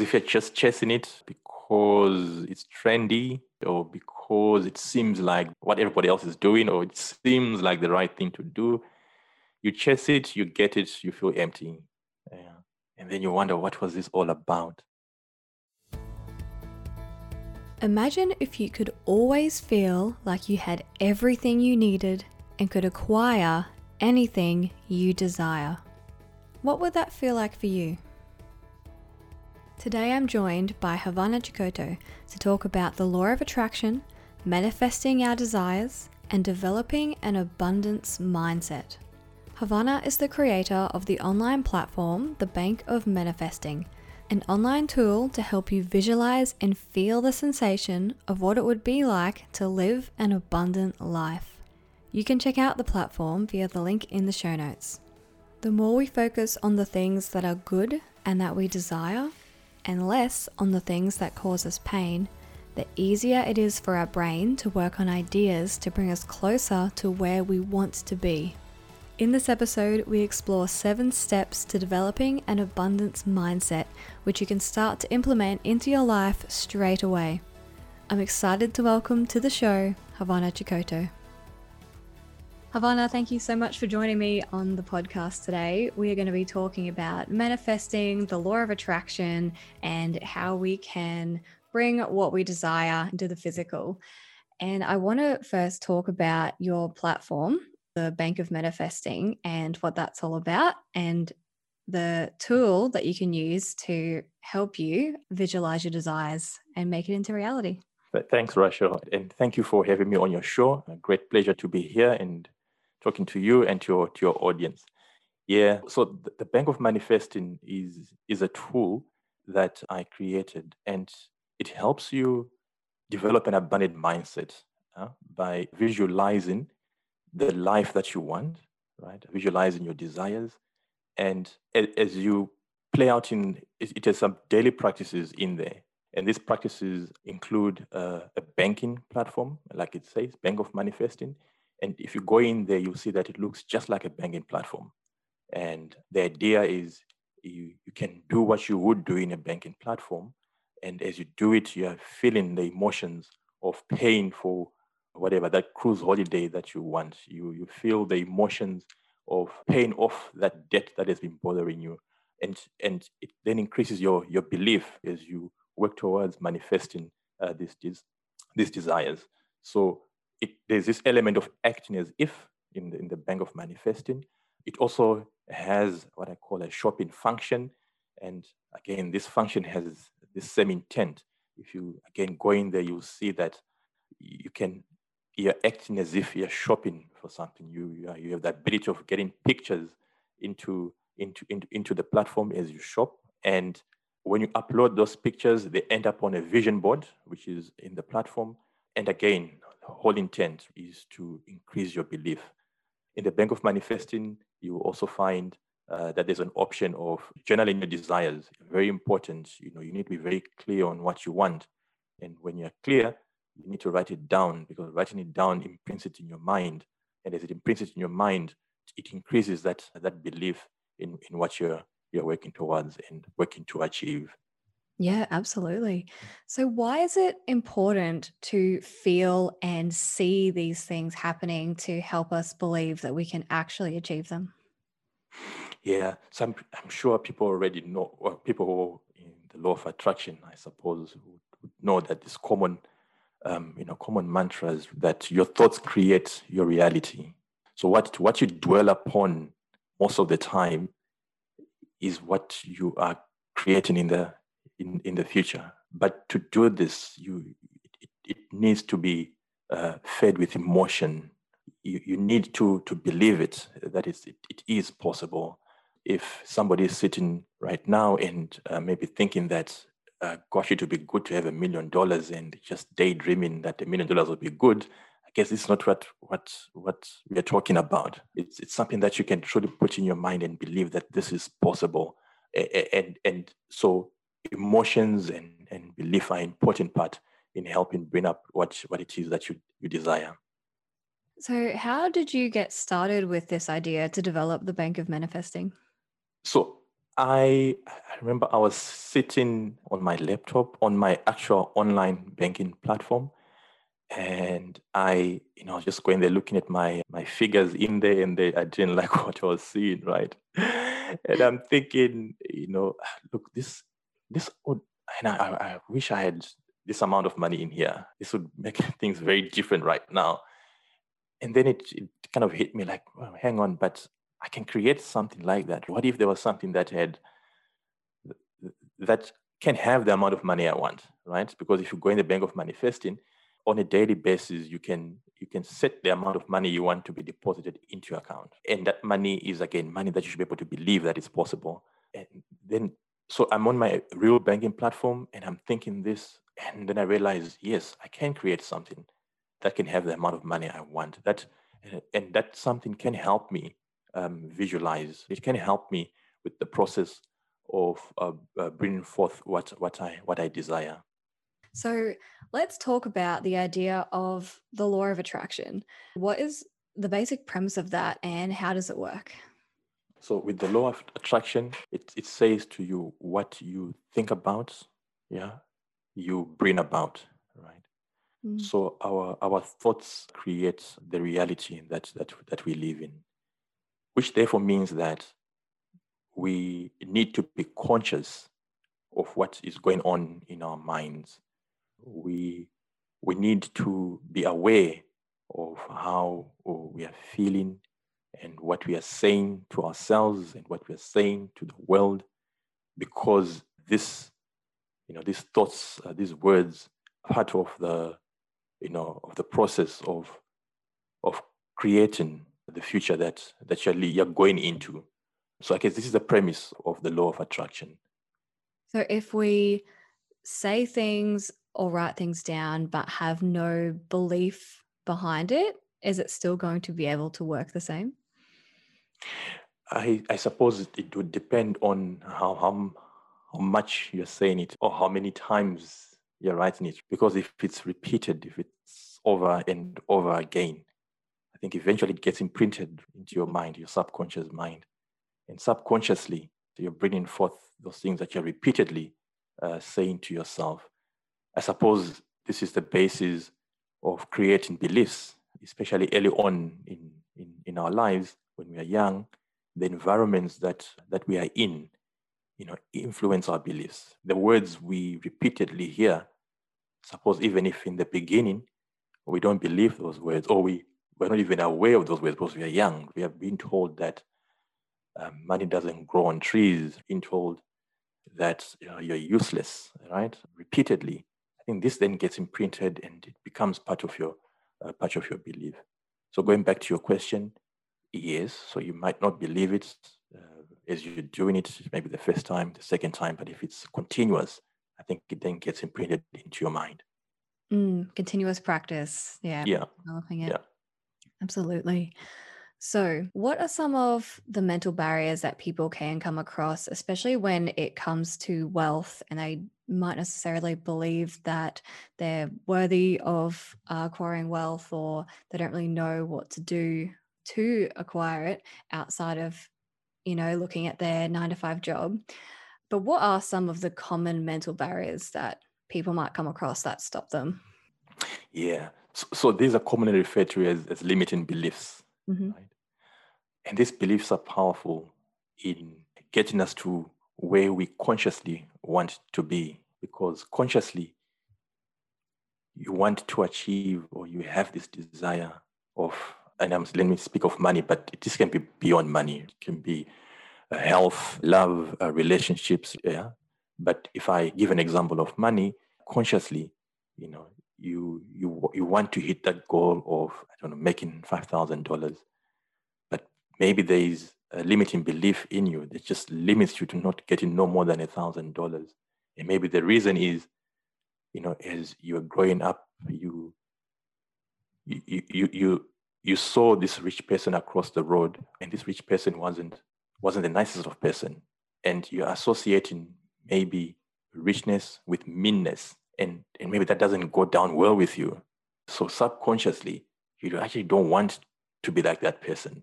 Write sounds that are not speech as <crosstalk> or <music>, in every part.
if you're just chasing it because it's trendy or because it seems like what everybody else is doing or it seems like the right thing to do, you chase it, you get it, you feel empty. Yeah. And then you wonder, what was this all about? Imagine if you could always feel like you had everything you needed and could acquire anything you desire. What would that feel like for you? Today I'm joined by Havana Chikoto to talk about the law of attraction, manifesting our desires, and developing an abundance mindset. Havana is the creator of the online platform The Bank of Manifesting, an online tool to help you visualize and feel the sensation of what it would be like to live an abundant life. You can check out the platform via the link in the show notes. The more we focus on the things that are good and that we desire, and less on the things that cause us pain, the easier it is for our brain to work on ideas to bring us closer to where we want to be. In this episode, we explore seven steps to developing an abundance mindset, which you can start to implement into your life straight away. I'm excited to welcome to the show Havana Chikoto. Havana, thank you so much for joining me on the podcast today. We are going to be talking about manifesting, the law of attraction, and how we can bring what we desire into the physical. And I want to first talk about your platform, the Bank of Manifesting, and what that's all about, and the tool that you can use to help you visualize your desires and make it into reality. Thanks, Rachel. And thank you for having me on your show. A great pleasure to be here and talking to you and to your, to your audience. Yeah, so the Bank of Manifesting is, is a tool that I created and it helps you develop an abundant mindset uh, by visualizing the life that you want, right? Visualizing your desires. And as you play out in, it has some daily practices in there. And these practices include uh, a banking platform, like it says, Bank of Manifesting. And if you go in there, you'll see that it looks just like a banking platform. And the idea is you, you can do what you would do in a banking platform. And as you do it, you are feeling the emotions of paying for whatever that cruise holiday that you want. You, you feel the emotions of paying off that debt that has been bothering you. And, and it then increases your, your belief as you work towards manifesting uh, these, these, these desires. So it, there's this element of acting as if in the, in the bank of manifesting. It also has what I call a shopping function. And again, this function has the same intent. If you again go in there, you'll see that you can you're acting as if you're shopping for something. You you, have the ability of getting pictures into, into into into the platform as you shop. And when you upload those pictures, they end up on a vision board, which is in the platform. And again, whole intent is to increase your belief. In the Bank of Manifesting, you also find uh, that there's an option of journaling your desires. Very important. You know, you need to be very clear on what you want. And when you're clear, you need to write it down because writing it down imprints it in your mind. And as it imprints it in your mind, it increases that, that belief in, in what you're, you're working towards and working to achieve. Yeah, absolutely. So, why is it important to feel and see these things happening to help us believe that we can actually achieve them? Yeah, so I'm, I'm sure people already know, or people who in the law of attraction, I suppose, would know that this common, um, you know, common mantras that your thoughts create your reality. So, what what you dwell upon most of the time is what you are creating in the in, in the future. But to do this, you it, it needs to be uh, fed with emotion. You, you need to to believe it that it, it is possible. If somebody is sitting right now and uh, maybe thinking that, uh, gosh, it would be good to have a million dollars and just daydreaming that a million dollars would be good, I guess it's not what what what we're talking about. It's it's something that you can truly put in your mind and believe that this is possible. And and so emotions and, and belief are an important part in helping bring up what, what it is that you, you desire. So, how did you get started with this idea to develop the Bank of Manifesting? So, I, I remember I was sitting on my laptop on my actual online banking platform and I, you know, just going there looking at my my figures in there, and they, I didn't <laughs> like what I was seeing, right? <laughs> and I'm thinking, you know, look, this this would, and I, I wish I had this amount of money in here. This would make <laughs> things very different right now. And then it, it kind of hit me like, well, hang on, but I can create something like that. What if there was something that had that can have the amount of money I want, right? Because if you go in the bank of manifesting, on a daily basis, you can you can set the amount of money you want to be deposited into your account, and that money is again money that you should be able to believe that it's possible. And then, so I'm on my real banking platform, and I'm thinking this, and then I realize, yes, I can create something that can have the amount of money I want. That and that something can help me um, visualize. It can help me with the process of uh, uh, bringing forth what what I what I desire. So let's talk about the idea of the law of attraction. What is the basic premise of that and how does it work? So, with the law of attraction, it, it says to you what you think about, yeah, you bring about, right? Mm. So, our, our thoughts create the reality that, that, that we live in, which therefore means that we need to be conscious of what is going on in our minds we we need to be aware of how we are feeling and what we are saying to ourselves and what we are saying to the world because this you know these thoughts uh, these words part of the you know of the process of of creating the future that that you're, you're going into so i guess this is the premise of the law of attraction so if we say things or write things down but have no belief behind it, is it still going to be able to work the same? I, I suppose it would depend on how, how, how much you're saying it or how many times you're writing it. Because if it's repeated, if it's over and over again, I think eventually it gets imprinted into your mind, your subconscious mind. And subconsciously, you're bringing forth those things that you're repeatedly uh, saying to yourself. I suppose this is the basis of creating beliefs, especially early on in, in, in our lives when we are young. The environments that, that we are in, you know, influence our beliefs. The words we repeatedly hear, suppose even if in the beginning we don't believe those words or we, we're not even aware of those words because we are young. We have been told that um, money doesn't grow on trees, being told that you know, you're useless, right? Repeatedly I think this then gets imprinted and it becomes part of your uh, part of your belief. So going back to your question, yes. So you might not believe it uh, as you're doing it, maybe the first time, the second time, but if it's continuous, I think it then gets imprinted into your mind. Mm, continuous practice, yeah. Yeah. Developing it. Yeah. Absolutely. So, what are some of the mental barriers that people can come across, especially when it comes to wealth and they might necessarily believe that they're worthy of acquiring wealth or they don't really know what to do to acquire it outside of, you know, looking at their nine to five job? But what are some of the common mental barriers that people might come across that stop them? Yeah. So, so these are commonly referred to as, as limiting beliefs. Mm-hmm. Right? And these beliefs are powerful in getting us to where we consciously want to be, because consciously you want to achieve or you have this desire of, and I'm, let me speak of money, but this can be beyond money. It can be uh, health, love, uh, relationships. Yeah. But if I give an example of money, consciously, you know, you you you want to hit that goal of I don't know making five thousand dollars but maybe there is a limiting belief in you that just limits you to not getting no more than a thousand dollars. And maybe the reason is, you know, as you're growing up, you you you you you saw this rich person across the road, and this rich person wasn't wasn't the nicest of person, and you're associating maybe richness with meanness, and and maybe that doesn't go down well with you. So subconsciously, you actually don't want to be like that person.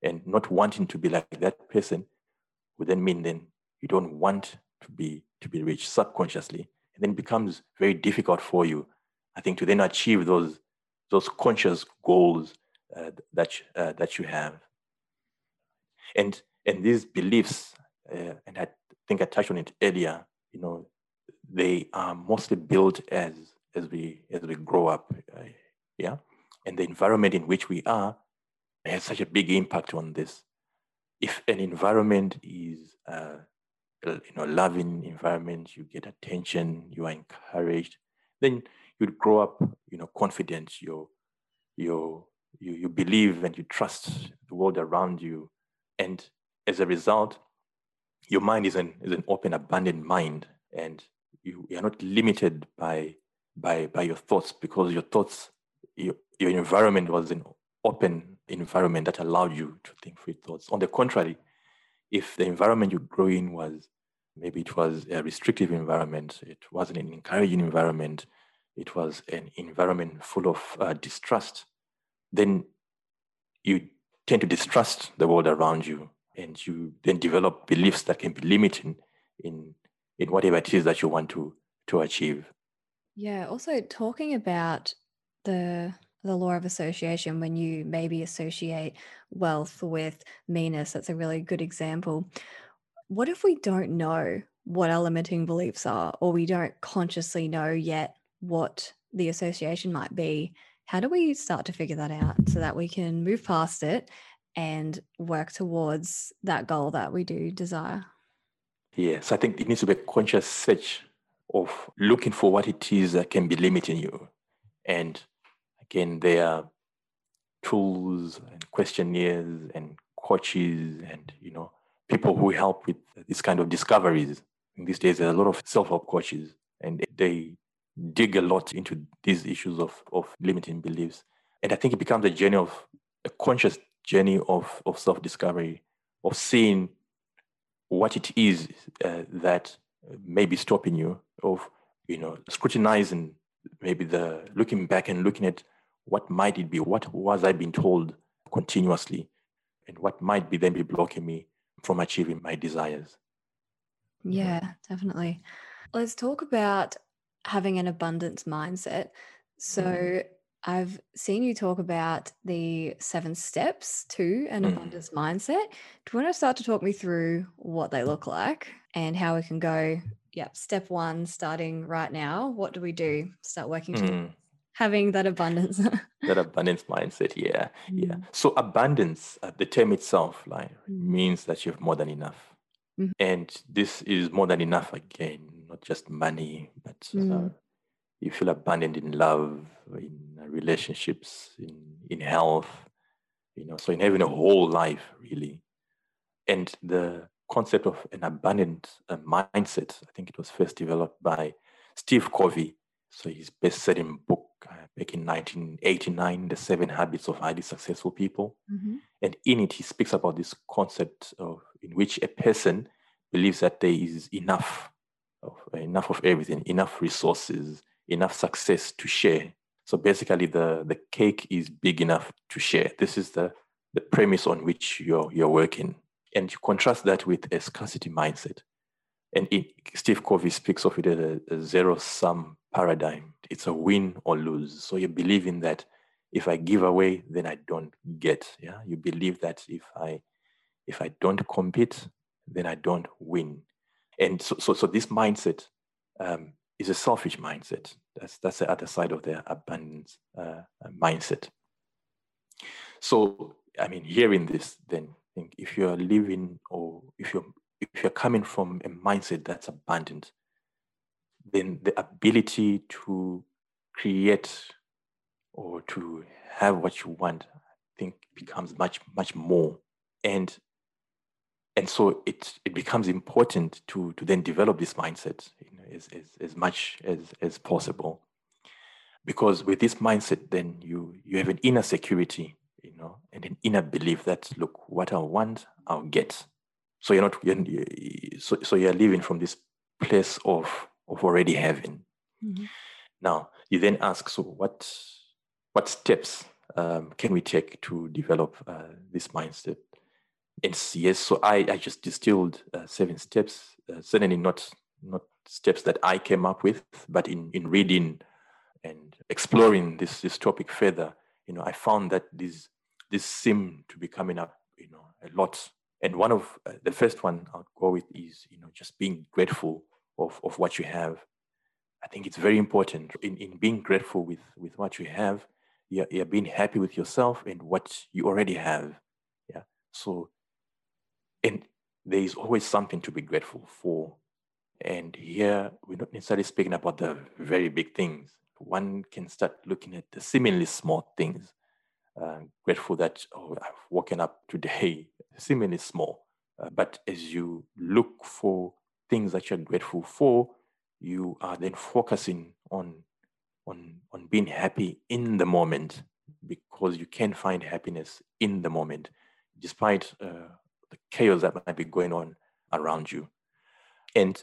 And not wanting to be like that person would then mean then you don't want to be to be rich subconsciously, and then it becomes very difficult for you, I think, to then achieve those those conscious goals uh, that uh, that you have. And and these beliefs, uh, and I think I touched on it earlier. You know, they are mostly built as as we as we grow up. Uh, yeah, and the environment in which we are has such a big impact on this. If an environment is uh, you know loving environment, you get attention, you are encouraged, then you'd grow up you know confident. You you you you believe and you trust the world around you, and as a result, your mind is an is an open, abundant mind, and you, you are not limited by by by your thoughts because your thoughts your, your environment was an open environment that allowed you to think free thoughts. On the contrary, if the environment you grew in was maybe it was a restrictive environment, it wasn't an encouraging environment, it was an environment full of uh, distrust, then you tend to distrust the world around you and you then develop beliefs that can be limiting in in whatever it is that you want to to achieve. Yeah, also talking about the the law of association when you maybe associate wealth with meanness that's a really good example what if we don't know what our limiting beliefs are or we don't consciously know yet what the association might be how do we start to figure that out so that we can move past it and work towards that goal that we do desire yes i think it needs to be a conscious search of looking for what it is that can be limiting you and Again, there are tools and questionnaires and coaches and you know people who help with this kind of discoveries. In these days, there are a lot of self-help coaches, and they dig a lot into these issues of of limiting beliefs. And I think it becomes a journey of a conscious journey of of self-discovery, of seeing what it is uh, that may be stopping you, of you know scrutinizing maybe the looking back and looking at what might it be? What was I being told continuously? And what might be then be blocking me from achieving my desires? Yeah, definitely. Let's talk about having an abundance mindset. So, mm. I've seen you talk about the seven steps to an mm. abundance mindset. Do you want to start to talk me through what they look like and how we can go? Yep, step one, starting right now. What do we do? Start working mm having that abundance <laughs> that abundance mindset yeah mm. yeah so abundance uh, the term itself like mm. means that you have more than enough mm. and this is more than enough again not just money but uh, mm. you feel abundant in love in relationships in in health you know so in having a whole life really and the concept of an abundant uh, mindset i think it was first developed by steve covey so his best-selling book uh, back in 1989, The Seven Habits of Highly Successful People. Mm-hmm. And in it, he speaks about this concept of in which a person believes that there is enough of enough of everything, enough resources, enough success to share. So basically, the the cake is big enough to share. This is the the premise on which you're you're working, and you contrast that with a scarcity mindset. And it, Steve Covey speaks of it as a, a zero sum paradigm. It's a win or lose. So you believe in that if I give away, then I don't get. Yeah. You believe that if I if I don't compete, then I don't win. And so so, so this mindset um, is a selfish mindset. That's that's the other side of the abundance uh, mindset. So I mean, hearing this, then think if you're living or if you're if you're coming from a mindset that's abundant, then the ability to create or to have what you want, I think becomes much, much more. And and so it it becomes important to to then develop this mindset you know, as, as, as much as, as possible. Because with this mindset, then you you have an inner security, you know, and an inner belief that look, what I want, I'll get. So you're not you're, so so you're living from this place of of already having. Mm-hmm. Now, you then ask, so what, what steps um, can we take to develop uh, this mindset? And yes, so I, I just distilled uh, seven steps, uh, certainly not not steps that I came up with, but in, in reading and exploring this, this topic further, you know, I found that these, this seem to be coming up, you know, a lot. And one of uh, the first one I'll go with is, you know, just being grateful of, of what you have. I think it's very important in, in being grateful with, with what you have. You're, you're being happy with yourself and what you already have. Yeah. So, and there is always something to be grateful for. And here we're not necessarily speaking about the very big things. One can start looking at the seemingly small things. Uh, grateful that oh, I've woken up today, <laughs> seemingly small. Uh, but as you look for things that you're grateful for, you are then focusing on on on being happy in the moment because you can find happiness in the moment, despite uh, the chaos that might be going on around you. And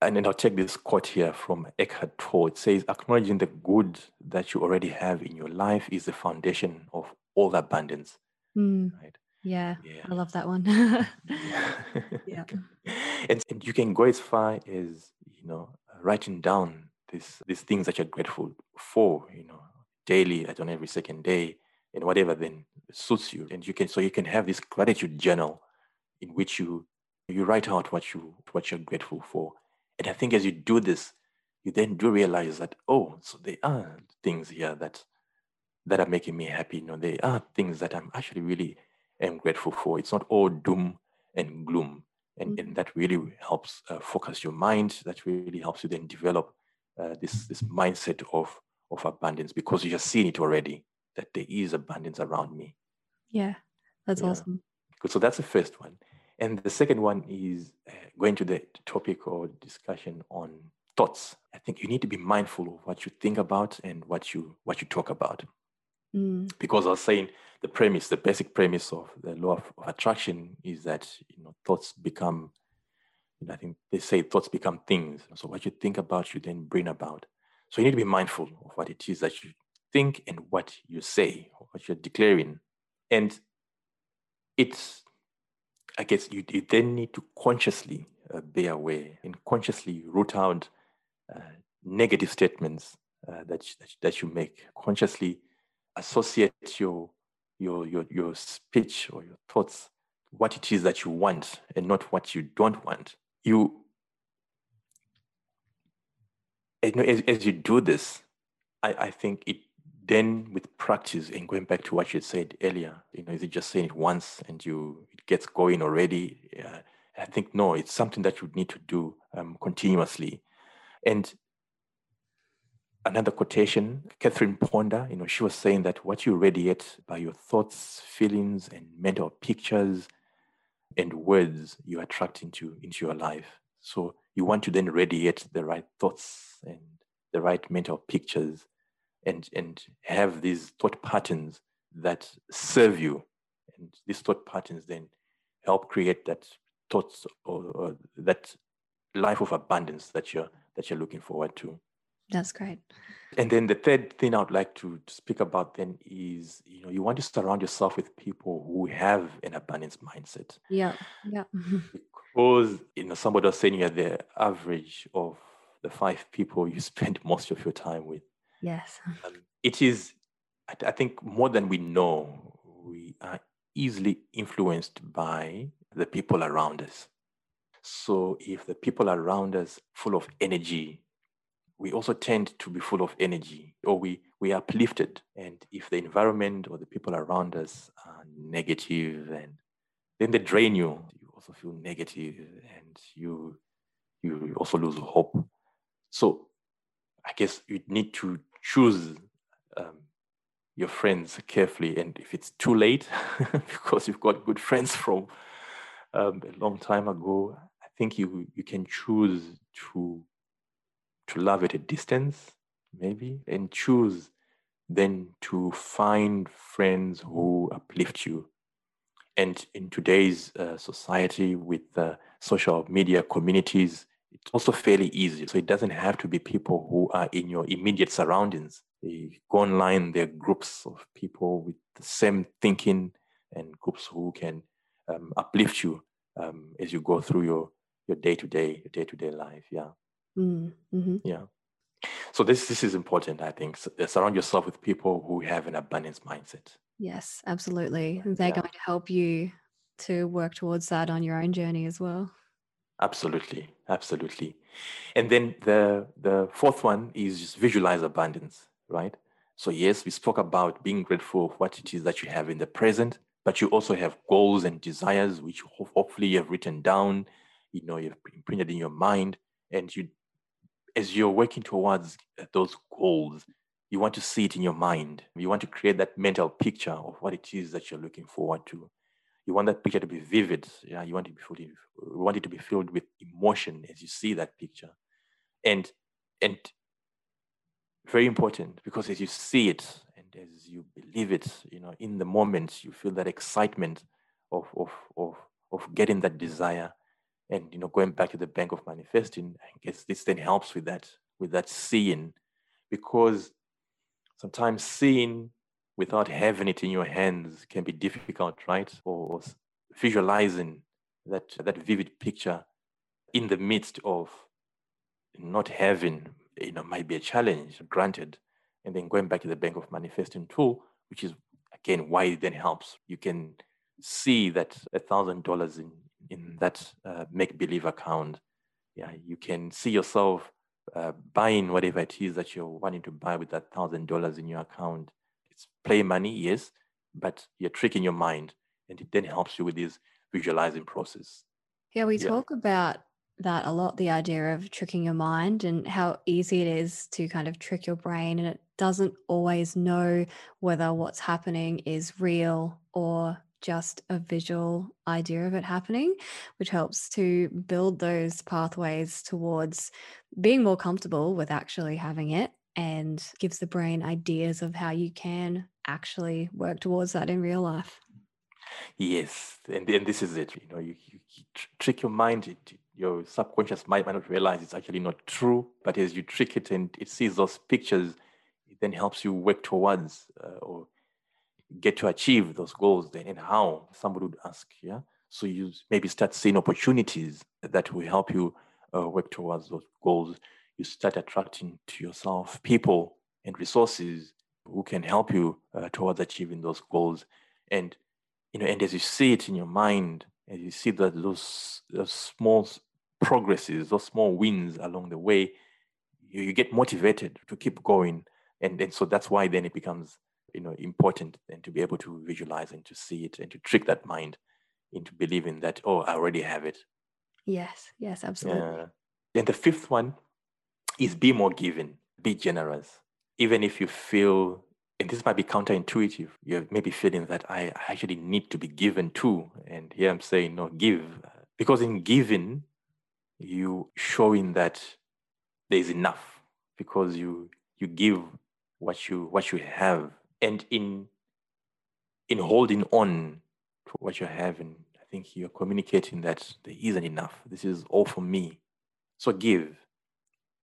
and then I'll take this quote here from Eckhart Tolle. It says, acknowledging the good that you already have in your life is the foundation of all abundance. Mm. Right? Yeah, yeah, I love that one. <laughs> yeah. <laughs> And, and you can go as far as, you know, writing down these, these things that you're grateful for, you know, daily, like on every second day, and whatever then suits you. And you can, so you can have this gratitude journal in which you, you write out what you, what you're grateful for and I think as you do this, you then do realize that, oh, so there are things here that that are making me happy. You know, there are things that I'm actually really am grateful for. It's not all doom and gloom. And, mm-hmm. and that really helps uh, focus your mind. That really helps you then develop uh, this, this mindset of, of abundance because you're seeing it already, that there is abundance around me. Yeah, that's yeah. awesome. So that's the first one. And the second one is uh, going to the topic or discussion on thoughts. I think you need to be mindful of what you think about and what you what you talk about. Mm. Because I was saying the premise, the basic premise of the law of, of attraction is that you know thoughts become. You know, I think they say thoughts become things. So what you think about, you then bring about. So you need to be mindful of what it is that you think and what you say, what you're declaring, and it's I guess you, you then need to consciously uh, be aware and consciously root out uh, negative statements uh, that, that, that you make. Consciously associate your, your, your, your speech or your thoughts, what it is that you want and not what you don't want. You, as, as you do this, I, I think it then with practice and going back to what you said earlier, you know, is it just saying it once and you it gets going already? Uh, I think no, it's something that you need to do um, continuously. And another quotation, Catherine Ponder, you know, she was saying that what you radiate by your thoughts, feelings, and mental pictures and words you attract into into your life. So you want to then radiate the right thoughts and the right mental pictures and and have these thought patterns that serve you. And these thought patterns then help create that thoughts or, or, that life of abundance that you're that you're looking forward to. That's great. And then the third thing i would like to, to speak about then is you know you want to surround yourself with people who have an abundance mindset. Yeah yeah. <laughs> Because you know somebody was saying you're the average of the five people you <laughs> spend most of your time with Yes. Um, it is, I think, more than we know, we are easily influenced by the people around us. So if the people around us full of energy, we also tend to be full of energy or we, we are uplifted. And if the environment or the people around us are negative and then they drain you, you also feel negative and you you also lose hope. So I guess you need to choose um, your friends carefully. And if it's too late, <laughs> because you've got good friends from um, a long time ago, I think you you can choose to to love at a distance, maybe, and choose then to find friends who uplift you. And in today's uh, society with uh, social media communities, it's also fairly easy. So it doesn't have to be people who are in your immediate surroundings. You go online, there are groups of people with the same thinking and groups who can um, uplift you um, as you go through your your day to day day to day life. Yeah, Mm, mhm. yeah. So this this is important. I think uh, surround yourself with people who have an abundance mindset. Yes, absolutely. They're Yeah. going to help you to work towards that on your own journey as well. Absolutely, absolutely. And then the the fourth one is just visualize abundance, right? So yes, we spoke about being grateful for what it is that you have in the present, but you also have goals and desires which hopefully you have written down, you know, you've imprinted in your mind, and you as you're working towards uh, those goals, you want to see it in your mind. You want to create that mental picture of what it is that you're looking forward to. You want that picture to be vivid. Yeah, you want it to be filled, you want it to be filled with emotion as you see that picture. And and very important because as you see it and as you believe it, you know, in the moment you feel that excitement of of of of getting that desire and you know going back to the bank of manifesting i guess this then helps with that with that seeing because sometimes seeing without having it in your hands can be difficult right? Or, visualizing that that vivid picture in the midst of not having you know might be a challenge granted and then going back to the bank of manifesting tool which is again why it then helps. You can see that a thousand dollars in in that uh, make believe account. Yeah you can see yourself uh, buying whatever it is that you're wanting to buy with that thousand dollars in your account it's play money yes but you're tricking your mind and it then helps you with this visualizing process Yeah, we Yeah. talk about that a lot the idea of tricking your mind and how easy it is to kind of trick your brain, and it doesn't always know whether what's happening is real or just a visual idea of it happening, which helps to build those pathways towards being more comfortable with actually having it and gives the brain ideas of how you can actually work towards that in real life. Yes, and and this is it. You know, you, you, you trick your mind. It, your subconscious mind might not realize it's actually not true, but as you trick it and it sees those pictures, it then helps you work towards uh, or get to achieve those goals. Then, and how somebody would ask, yeah. So you maybe start seeing opportunities that will help you uh, work towards those goals. You start attracting to yourself people and resources who can help you uh, towards achieving those goals. And you know, and as you see it in your mind, as you see that those, those small progresses, those small wins along the way, you, you get motivated to keep going. And, and so that's why then it becomes, you know, important and to be able to visualize and to see it and to trick that mind into believing that, oh, I already have it. Yes, yes, absolutely. Yeah. Then the fifth one is be more giving, be generous. Even if you feel, and this might be counterintuitive, you're maybe feeling that I, I actually need to be given to. And here I'm saying, no, give. Because in giving, you showing that there's enough because you you give what you what you have. And in in holding on to what you're having, I think you're communicating that there isn't enough. This is all for me. So give.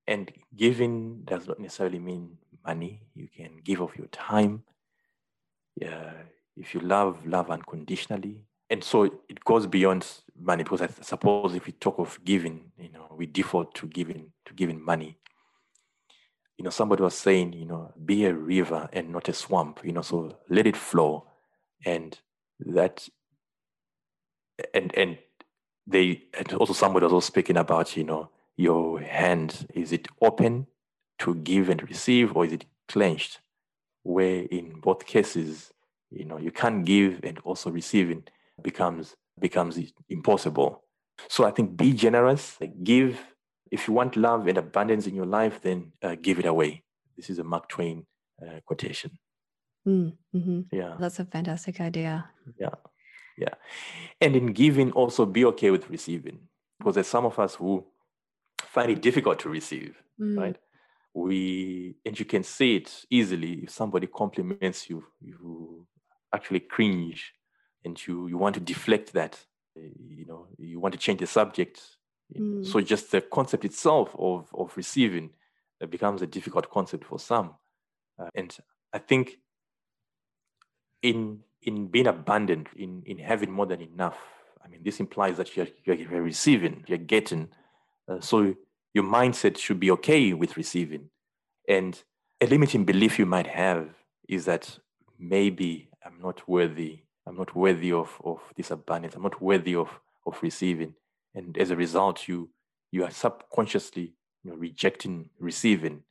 And giving does not necessarily mean money. You can give of your time. If you love, love unconditionally. And so it goes beyond money because I suppose if we talk of giving, you know, we default to giving to giving money. You know, somebody was saying, you know, be a river and not a swamp. You know, so let it flow, and that, and and they and also somebody was also speaking about, you know, your hand is it open to give and receive or is it clenched? Where in both cases you know you can't give and also receiving becomes becomes impossible. So i think be generous like give. If you want love and abundance in your life then uh, give it away. This is a mark twain uh, quotation. Mm, mhm. yeah. That's a fantastic idea. yeah yeah. And in giving also be okay with receiving because there's some of us who find it difficult to receive Mm, right we and you can see it easily if somebody compliments you you actually cringe and you you want to deflect that uh, you know you want to change the subject. Mm. so just the concept itself of of receiving uh, becomes a difficult concept for some Uh, and i think in in being abundant, in, in having more than enough, I mean, this implies that you're, you're receiving, you're getting. Uh, so your mindset should be okay with receiving. And a limiting belief you might have is that maybe I'm not worthy. I'm not worthy of, of this abundance. I'm not worthy of, of receiving. And as a result, you you are subconsciously you know, rejecting receiving,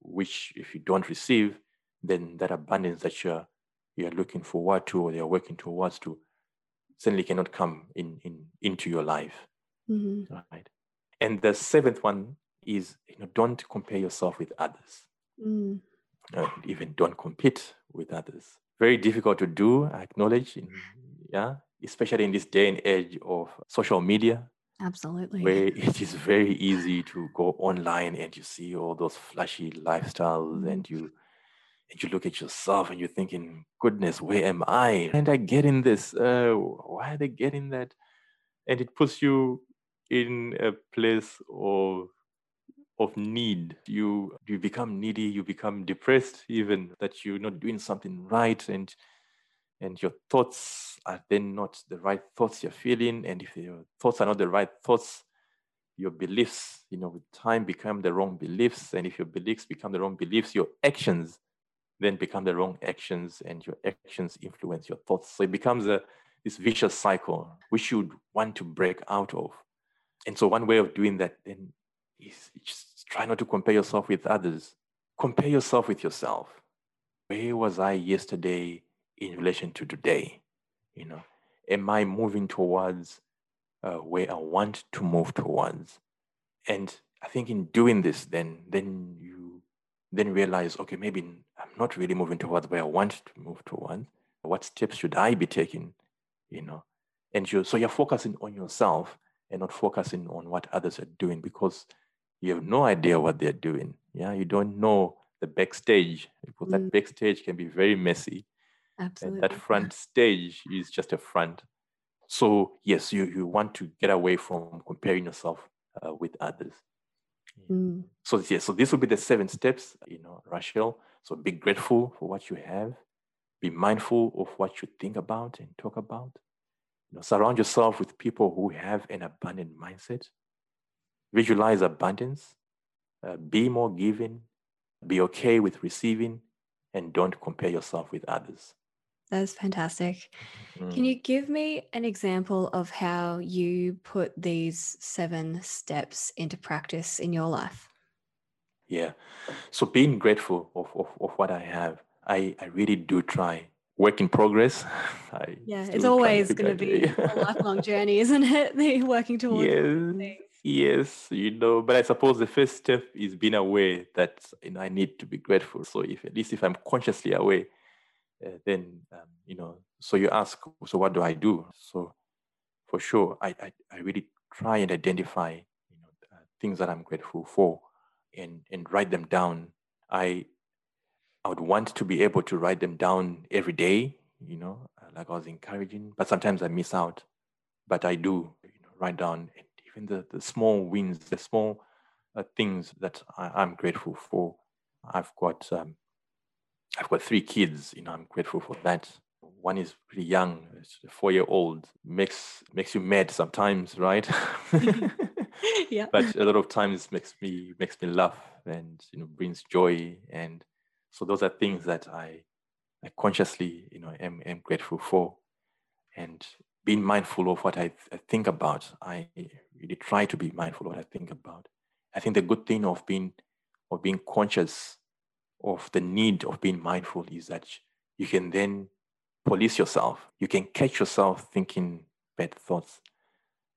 which if you don't receive, then that abundance that you're you're looking forward to or you're working towards to certainly cannot come in, in into your life. Mm-hmm. Right. And the seventh one is you know, don't compare yourself with others. Mm. Uh, even don't compete with others. Very difficult to do, I acknowledge. In, yeah, especially in this day and age of social media. Absolutely. Where <laughs> it is very easy to go online and you see all those flashy lifestyles mm-hmm. and you and you look at yourself and you're thinking, goodness, where am I? And I get in this. Uh, why are they getting that? And it puts you in a place of of need. You you become needy, you become depressed, even that you're not doing something right and and your thoughts are then not the right thoughts you're feeling. And if your thoughts are not the right thoughts, your beliefs, you know, with time become the wrong beliefs. And if your beliefs become the wrong beliefs, your actions then become the wrong actions, and your actions influence your thoughts. So it becomes a this vicious cycle which you want to break out of. And so one way of doing that then is just try not to compare yourself with others. Compare yourself with yourself. Where was I yesterday in relation to today? You know, am I moving towards uh, where I want to move towards? And I think in doing this, then then you then realize, okay, maybe I'm not really moving towards where I want to move towards. What steps should I be taking? You know, and you so you're focusing on yourself and not focusing on what others are doing because you have no idea what they're doing. Yeah, you don't know the backstage because mm. that backstage can be very messy. Absolutely. And that front stage is just a front. So yes, you you want to get away from comparing yourself uh, with others. Mm. So yeah, so this will be the seven steps, you know, Rachel. So be grateful for what you have. Be mindful of what you think about and talk about. You know, surround yourself with people who have an abundant mindset visualize abundance, uh, be more giving, be okay with receiving, and don't compare yourself with others. That's fantastic. Mm. Can you give me an example of how you put these seven steps into practice in your life? Yeah. So being grateful of, of, of what I have, I, I really do try. Work in progress. I yeah, it's always going to be a lifelong <laughs> journey, isn't it? <laughs> The working towards yes. Yes, you know, but I suppose the first step is being aware that you know I need to be grateful. So if at least if I'm consciously aware, uh, then um, you know. So you ask, so what do I do? So for sure, I I, I really try and identify you know uh, things that I'm grateful for, and and write them down. I I would want to be able to write them down every day. You know, like I was encouraging, but sometimes I miss out. But I do you know, write down even the, the small wins, the small uh, things that I, am grateful for. I've got um, I've got three kids. You know, I'm grateful for that. One is pretty young, it's a four year old. Makes makes you mad sometimes, right? <laughs> <laughs> yeah. But a lot of times makes me makes me laugh and you know brings joy. And so those are things that I I consciously you know am, am grateful for. And being mindful of what I, I think about. I really try to be mindful of what I think about. I think the good thing of being of being conscious of the need of being mindful is that you can then police yourself. You can catch yourself thinking bad thoughts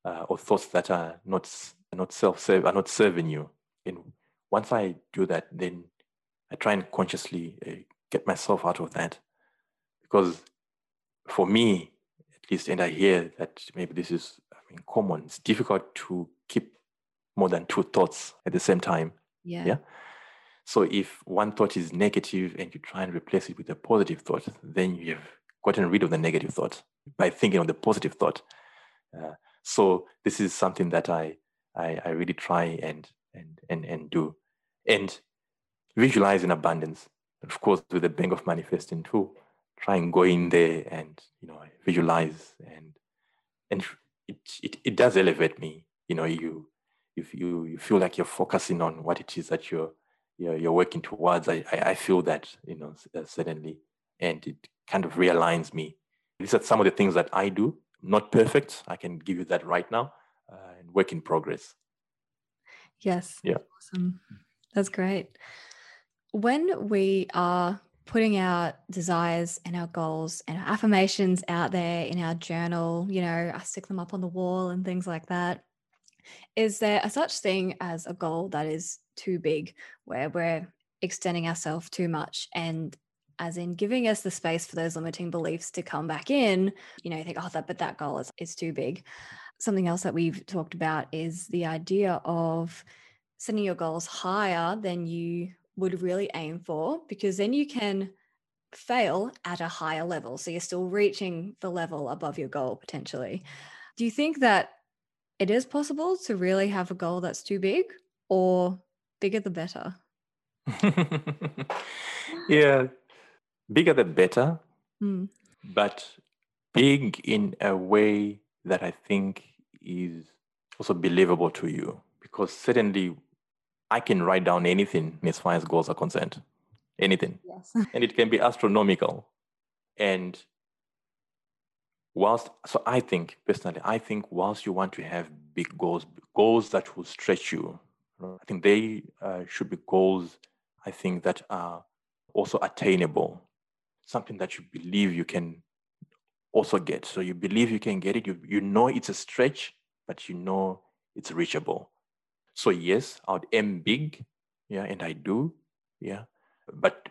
uh, or thoughts that are not not self serve are not serving you. And once I do that, then I try and consciously uh, get myself out of that because for me at least, and I hear that maybe this is I mean, common. It's difficult to keep more than two thoughts at the same time. Yeah. Yeah. So if one thought is negative and you try and replace it with a positive thought, then you have gotten rid of the negative thought by thinking of the positive thought. Uh, so this is something that I, I, I really try and and and and do, and visualize in abundance. Of course, with the bank of manifesting too. try and go in there and you know visualize and and it it, it does elevate me. You know, you if you you feel like you're focusing on what it is that you're you're, you're working towards. I, I, I feel that you know uh, suddenly, and it kind of realigns me. These are some of the things that I do. Not perfect. I can give you that right now. Uh, and work in progress. Yes. Yeah. Awesome. That's great. When we are putting our desires and our goals and our affirmations out there in our journal, you know, I stick them up on the wall and things like that. Is there a such thing as a goal that is too big, where we're extending ourselves too much and as in giving us the space for those limiting beliefs to come back in, you know, you think, oh, that but that goal is, is too big. Something else that we've talked about is the idea of setting your goals higher than you would really aim for, because then you can fail at a higher level. So you're still reaching the level above your goal potentially. Do you think that it is possible to really have a goal that's too big or bigger the better? <laughs> yeah, bigger the better, mm. but big in a way that I think is also believable to you. Because certainly I can write down anything as far as goals are concerned. Anything. Yes. <laughs> and it can be astronomical. And whilst, so I think personally, I think whilst you want to have big goals, goals that will stretch you, I think they uh, should be goals, I think, that are also attainable, something that you believe you can also get. So you believe you can get it. You, you know it's a stretch, but you know it's reachable. So yes, I would aim big, yeah, and I do, yeah. But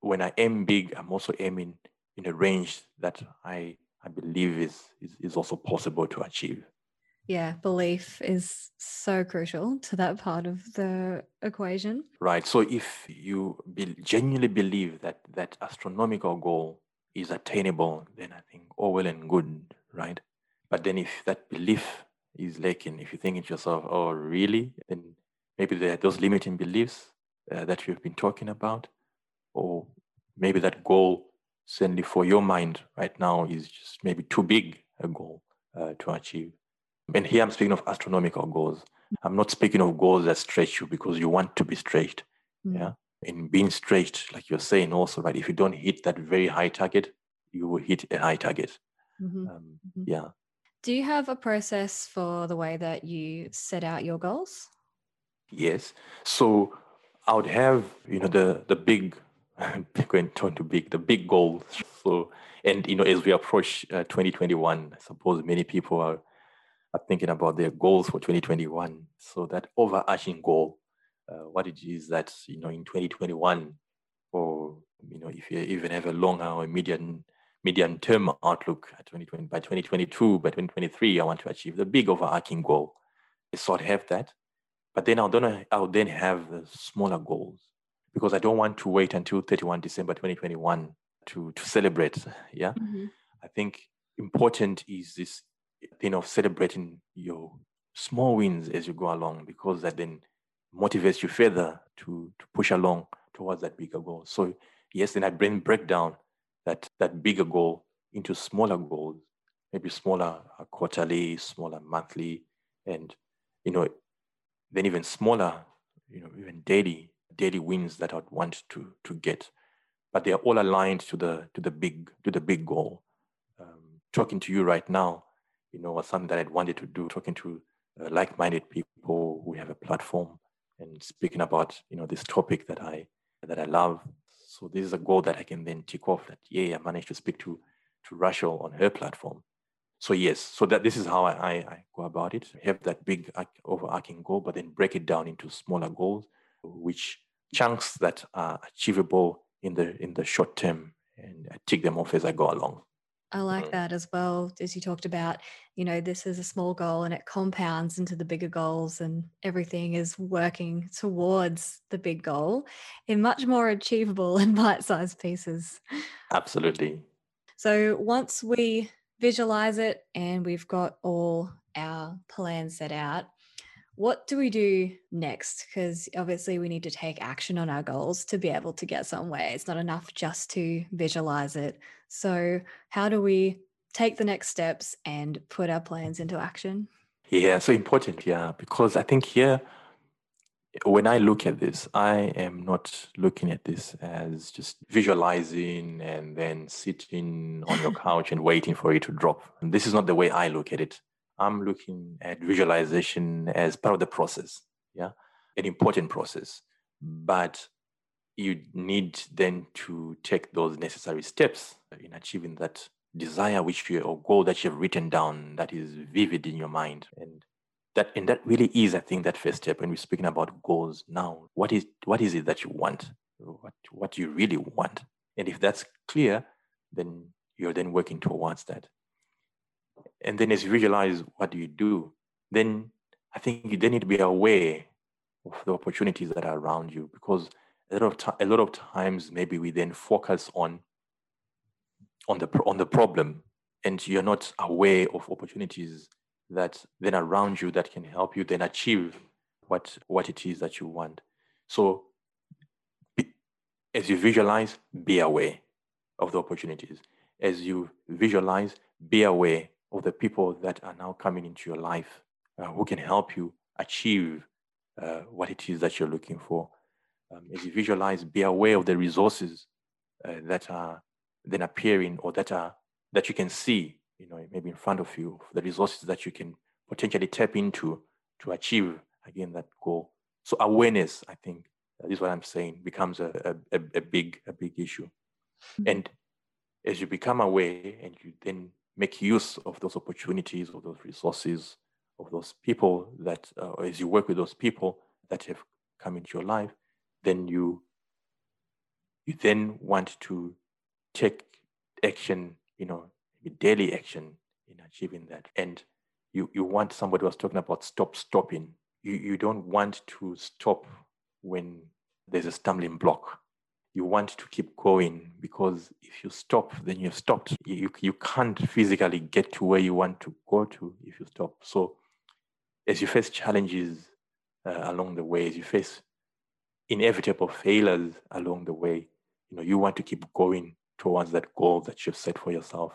when I aim big, I'm also aiming in a range that I I believe is is, is also possible to achieve. Yeah, belief is so crucial to that part of the equation. Right. So if you be, genuinely believe that that astronomical goal is attainable, then I think all well and good, right? But then if that belief is lacking, if you think to yourself, oh, really? Then maybe there are those limiting beliefs uh, that you've been talking about, or maybe that goal, certainly for your mind right now, is just maybe too big a goal uh, to achieve. And here I'm speaking of astronomical goals. I'm not speaking of goals that stretch you because you want to be stretched. Mm. Yeah. In being stretched, like you're saying also, right? If you don't hit that very high target, you will hit a high target. Mm-hmm. Um, mm-hmm. Yeah. Do you have a process for the way that you set out your goals? Yes. So I would have, you know, the the big <laughs> going to big, the big goals. So and you know, as we approach uh, 2021, I suppose many people are are thinking about their goals for 2021. So that overarching goal, uh, what it is that you know in 2021, or you know if you even have a longer or medium medium term outlook at 2020 by 2022 by 2023 i want to achieve the big overarching goal. So i'd have that but then i'll then i'll then have the smaller goals because i don't want to wait until 31 december 2021 to to celebrate yeah? Mm-hmm. i think important is this thing of celebrating your small wins as you go along because that then motivates you further to to push along towards that bigger goal. So yes then i bring breakdown that that bigger goal into smaller goals maybe smaller uh, quarterly smaller monthly and you know then even smaller you know even daily daily wins that i'd want to to get. But they are all aligned to the to the big to the big goal. Um, talking to you right now you know was something that i'd wanted to do talking to uh, like-minded people who have a platform and speaking about you know this topic that i that i love so this is a goal that I can then tick off that, yeah, I managed to speak to, to Rachel on her platform. So yes, so that this is how I, I, I go about it. Have that big overarching goal, but then break it down into smaller goals, which chunks that are achievable in the in the short term, and I tick them off as I go along. I like mm. that as well. As you talked about, you know, this is a small goal and it compounds into the bigger goals, and everything is working towards the big goal in much more achievable <laughs> and bite sized pieces. Absolutely. So once we visualize it and we've got all our plans set out, what do we do next? Because obviously, we need to take action on our goals to be able to get somewhere. It's not enough just to visualize it. So, how do we take the next steps and put our plans into action? Yeah, so important. Yeah, because I think here, when I look at this, I am not looking at this as just visualizing and then sitting on your <laughs> couch and waiting for it to drop. And this is not the way I look at it. I'm looking at visualization as part of the process, yeah, an important process. But you need then to take those necessary steps in achieving that desire which you or goal that you've written down that is vivid in your mind. And that and that really is, I think, that first step when we're speaking about goals now. What is what is it that you want? What what you really want? And if that's clear, then you're then working towards that and then as you visualize what do you do then i think you then need to be aware of the opportunities that are around you because a lot of t- a lot of times maybe we then focus on on the on the problem and you're not aware of opportunities that then around you that can help you then achieve what what it is that you want. So be, as you visualize be aware of the opportunities. As you visualize be aware of the people that are now coming into your life uh, who can help you achieve uh, what it is that you're looking for. Um, as you visualize, be aware of the resources uh, that are then appearing or that are that you can see, you know, maybe in front of you, the resources that you can potentially tap into to achieve again that goal. So awareness, I think, uh, is what I'm saying, becomes a, a, a big a big issue. Mm-hmm. And as you become aware and you then make use of those opportunities, of those resources, of those people that, uh, as you work with those people that have come into your life, then you you then want to take action, you know, daily action in achieving that. And you you want somebody was talking about stop stopping. You you don't want to stop when there's a stumbling block you want to keep going because if you stop, then you've stopped. You, you can't physically get to where you want to go to if you stop. So, as you face challenges uh, along the way, as you face inevitable failures along the way, you know you want to keep going towards that goal that you've set for yourself.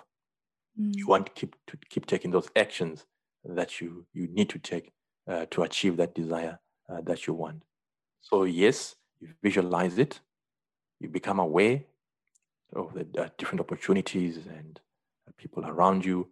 Mm. You want to keep to keep taking those actions that you you need to take uh, to achieve that desire uh, that you want. So yes, you visualize it, you become aware of the uh, different opportunities and uh, people around you,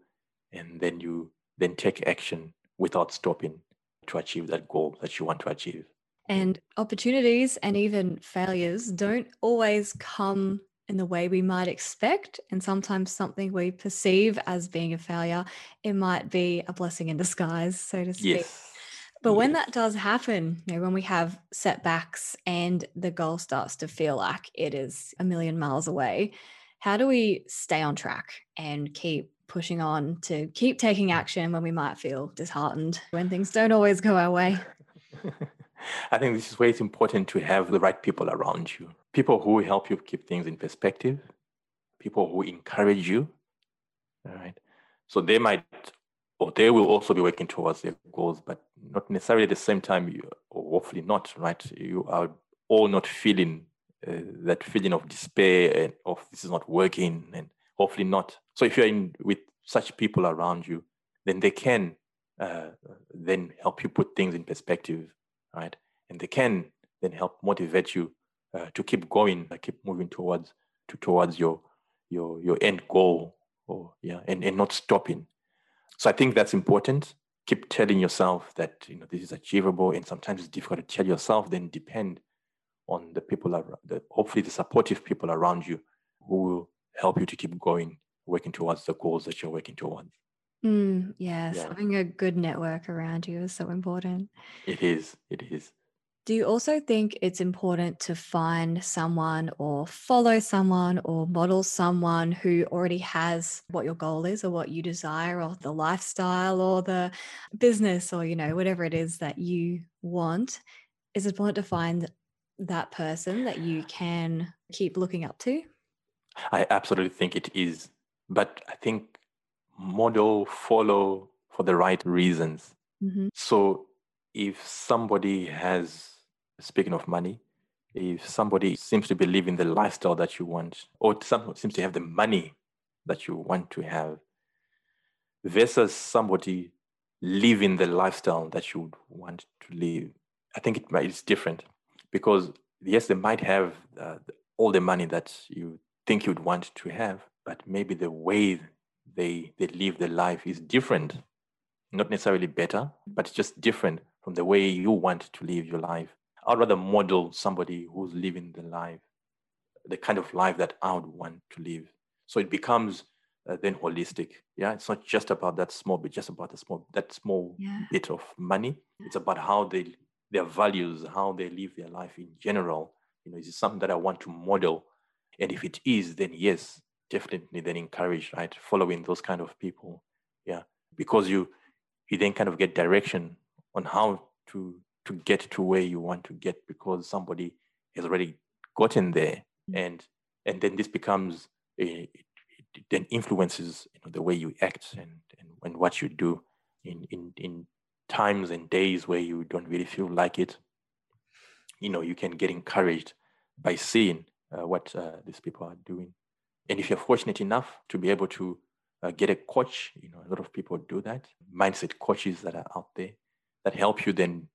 and then you then take action without stopping to achieve that goal that you want to achieve. And opportunities and even failures don't always come in the way we might expect. And sometimes something we perceive as being a failure, it might be a blessing in disguise, so to speak. Yes. But when that does happen, you know, when we have setbacks and the goal starts to feel like it is a million miles away, how do we stay on track and keep pushing on to keep taking action when we might feel disheartened, when things don't always go our way? <laughs> I think this is where it's important to have the right people around you. People who help you keep things in perspective, people who encourage you. All right. So they might or they will also be working towards their goals, but not necessarily at the same time, or hopefully not, right? You are all not feeling uh, that feeling of despair and of this is not working, and hopefully not. So if you're in with such people around you, then they can uh, then help you put things in perspective, right? And they can then help motivate you uh, to keep going, uh, keep moving towards to towards your your your end goal, or yeah, and, and not stopping. So I think that's important. Keep telling yourself that you know this is achievable and sometimes it's difficult to tell yourself then depend on the people around the, hopefully the supportive people around you who will help you to keep going working towards the goals that you're working towards. Mm, yes. Yeah. having a good network around you is so important. It is. It is do you also think it's important to find someone or follow someone or model someone who already has what your goal is or what you desire or the lifestyle or the business or, you know, whatever it is that you want? Is it important to find that person that you can keep looking up to? I absolutely think it is. But I think model, follow for the right reasons. Mm-hmm. So if somebody has, speaking of money, if somebody seems to be living the lifestyle that you want, or someone seems to have the money that you want to have, versus somebody living the lifestyle that you would want to live, I think it might, it's different because yes, they might have uh, all the money that you think you'd want to have, but maybe the way they they live their life is different. Not necessarily better, but just different from the way you want to live your life. I'd rather model somebody who's living the life, the kind of life that I would want to live. So it becomes uh, then holistic. Yeah, it's not just about that small bit, just about the small that small yeah. bit of money. It's about how they their values, how they live their life in general. You know, is it something that I want to model? And if it is, then yes, definitely then encourage, right? Following those kind of people. Yeah. Because you you then kind of get direction on how to to get to where you want to get because somebody has already gotten there. Mm-hmm. And and then this becomes a, it then influences you know, the way you act and, and, and what you do in, in, in times and days where you don't really feel like it. You know, you can get encouraged by seeing uh, what uh, these people are doing. And if you're fortunate enough to be able to uh, get a coach, you know, a lot of people do that. Mindset coaches that are out there that help you then,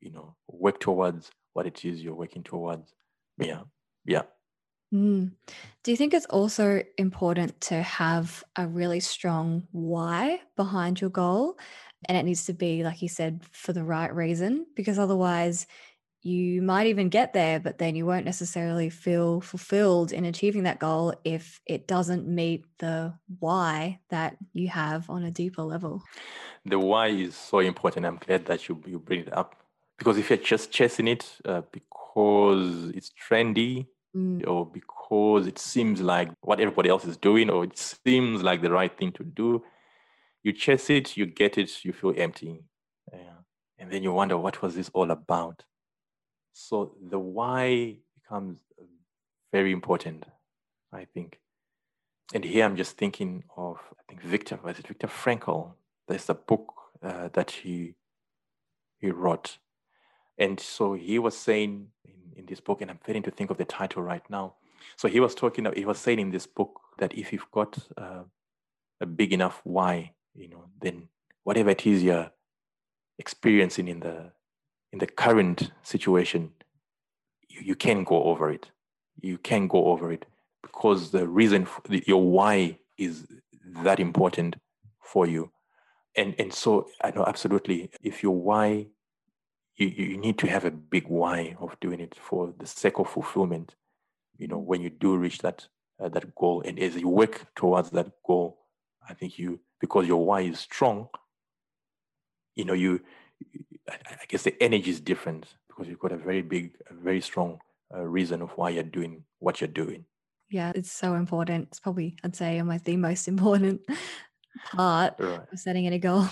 you know, work towards what it is you're working towards. Yeah, yeah. Mm. Do you think it's also important to have a really strong why behind your goal? And it needs to be, like you said, for the right reason, because otherwise you might even get there, but then you won't necessarily feel fulfilled in achieving that goal if it doesn't meet the why that you have on a deeper level. The why is so important. I'm glad that you, you bring it up because if you're just chasing it uh, because it's trendy, mm. or because it seems like what everybody else is doing, or it seems like the right thing to do. You chase it, you get it, you feel empty. Yeah. And then you wonder, what was this all about? So the why becomes very important, I think. And here I'm just thinking of, I think Viktor, was it Viktor Frankl? There's a book uh, that he he wrote. And so he was saying in this book, and I'm failing to think of the title right now. So he was talking, he was saying in this book that if you've got uh, a big enough why, you know, then whatever it is you're experiencing in the in the current situation, you, you can go over it. You can go over it because the reason the, your why is that important for you. And and so I know absolutely if your why you, you need to have a big why of doing it for the sake of fulfillment you know when you do reach that uh, that goal and as you work towards that goal i think you because your why is strong you know you i, guess the energy is different because you've got a very big a very strong uh, reason of why you're doing what you're doing yeah it's so important it's probably i'd say almost the most <laughs> important part right. of setting any goal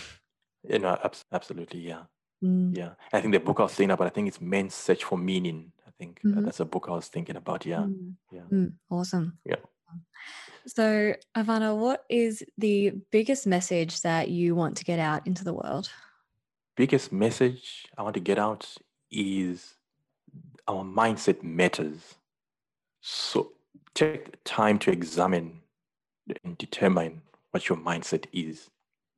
you know absolutely yeah Mm. Yeah, I think the book I was thinking about, I think it's Men's Search for Meaning. I think uh, mm-hmm. that's a book I was thinking about. Yeah, mm. yeah, mm, awesome. Yeah. So, Havana, what is the biggest message that you want to get out into the world? Biggest message I want to get out is our mindset matters. So, take time to examine and determine what your mindset is.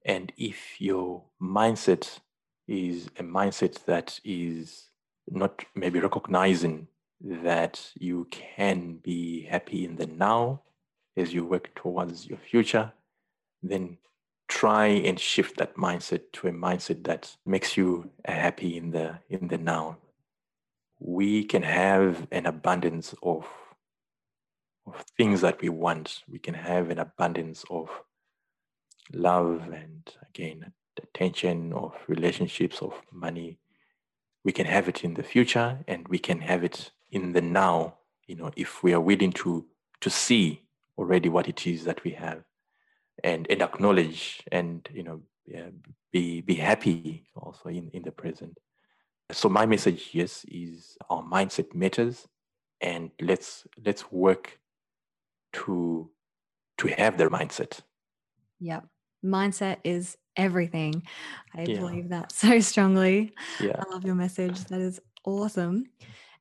And if your mindset is a mindset that is not maybe recognizing that you can be happy in the now as you work towards your future, then try and shift that mindset to a mindset that makes you happy in the in the now. We can have an abundance of of things that we want. We can have an abundance of love and again attention, of relationships, of money. We can have it in the future and we can have it in the now, you know, if we are willing to to see already what it is that we have and and acknowledge and you know yeah, be be happy also in, in the present. So my message, yes, is our mindset matters and let's let's work to to have their mindset. Yeah. Mindset is everything. I Yeah. believe that so <laughs> strongly. Yeah. I love your message. That is awesome.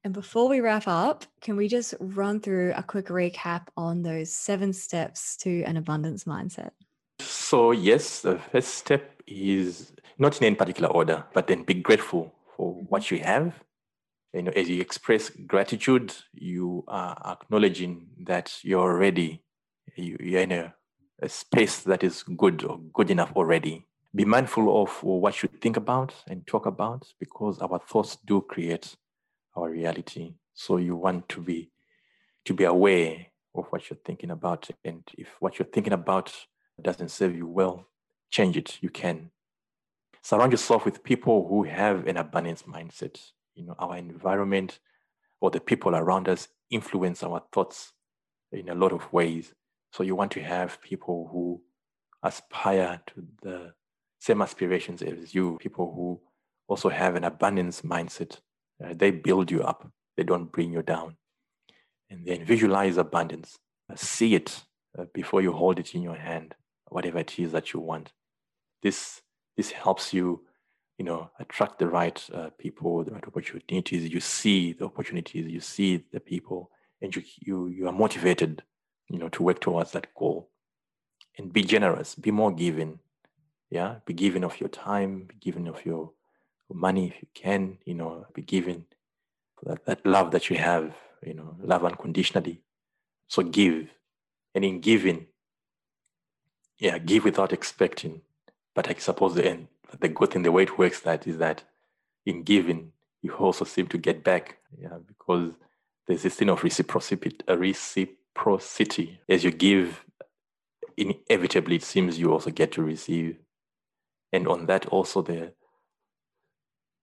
And before we wrap up, can we just run through a quick recap on those seven steps to an abundance mindset? So, yes, the first step is not in any particular order, but then be grateful for mm-hmm. what you have. You know, as you express gratitude, you are acknowledging that you're already you, you're in a, a space that is good or good enough already. Be mindful of what you think about and talk about because our thoughts do create our reality. So you want to be to be aware of what you're thinking about. And if what you're thinking about doesn't serve you well, change it. You can. Surround yourself with people who have an abundance mindset. You know, our environment or the people around us influence our thoughts in a lot of ways. So you want to have people who aspire to the same aspirations as you, people who also have an abundance mindset. Uh, they build you up, they don't bring you down. And then visualize abundance, uh, see it uh, before you hold it in your hand, whatever it is that you want. This, this helps you, you know, attract the right uh, people, the right opportunities. You see the opportunities, you see the people, and you, you, you are motivated you know, to work towards that goal. And be generous, be more giving. Yeah, be giving of your time, be giving of your money if you can, you know, be given that, that love that you have, you know, love unconditionally. So give. And in giving, yeah, give without expecting. But I suppose the end, the good thing, the way it works that is that in giving, you also seem to get back, yeah, because there's this thing of reciprocity, reciprocity. As you give, inevitably it seems you also get to receive. And on that also the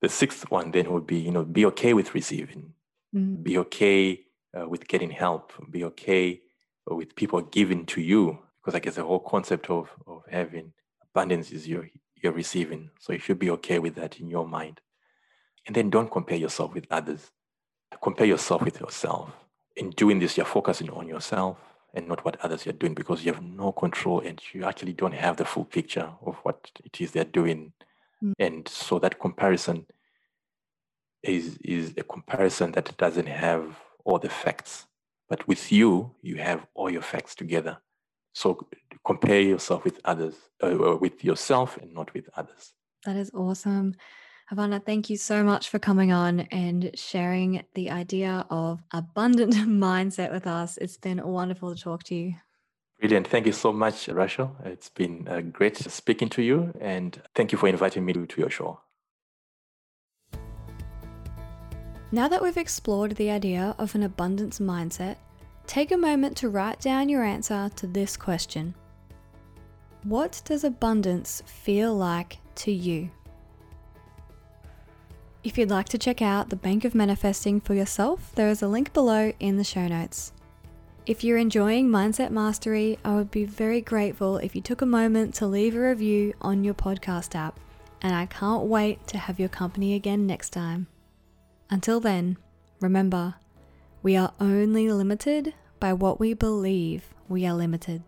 the sixth one then would be, you know, be okay with receiving. Mm. Be okay uh, with getting help. Be okay with people giving to you. Because I guess the whole concept of, of having abundance is you're, you're receiving. So you should be okay with that in your mind. And then don't compare yourself with others. Compare yourself with yourself in doing this, you're focusing on yourself and not what others are doing because you have no control and you actually don't have the full picture of what it is they're doing. Mm. And so that comparison is is a comparison that doesn't have all the facts. But with you, you have all your facts together. So compare yourself with others, uh, with yourself and not with others. That is awesome. Havana, thank you so much for coming on and sharing the idea of abundant <laughs> mindset with us. It's been wonderful to talk to you. Brilliant. Thank you so much, Rachel. It's been uh, great speaking to you, and thank you for inviting me to, to your show. Now that we've explored the idea of an abundance mindset, take a moment to write down your answer to this question What does abundance feel like to you? If you'd like to check out the Bank of Manifesting for yourself, there is a link below in the show notes. If you're enjoying Mindset Mastery, I would be very grateful if you took a moment to leave a review on your podcast app, and I can't wait to have your company again next time. Until then, remember, we are only limited by what we believe we are limited.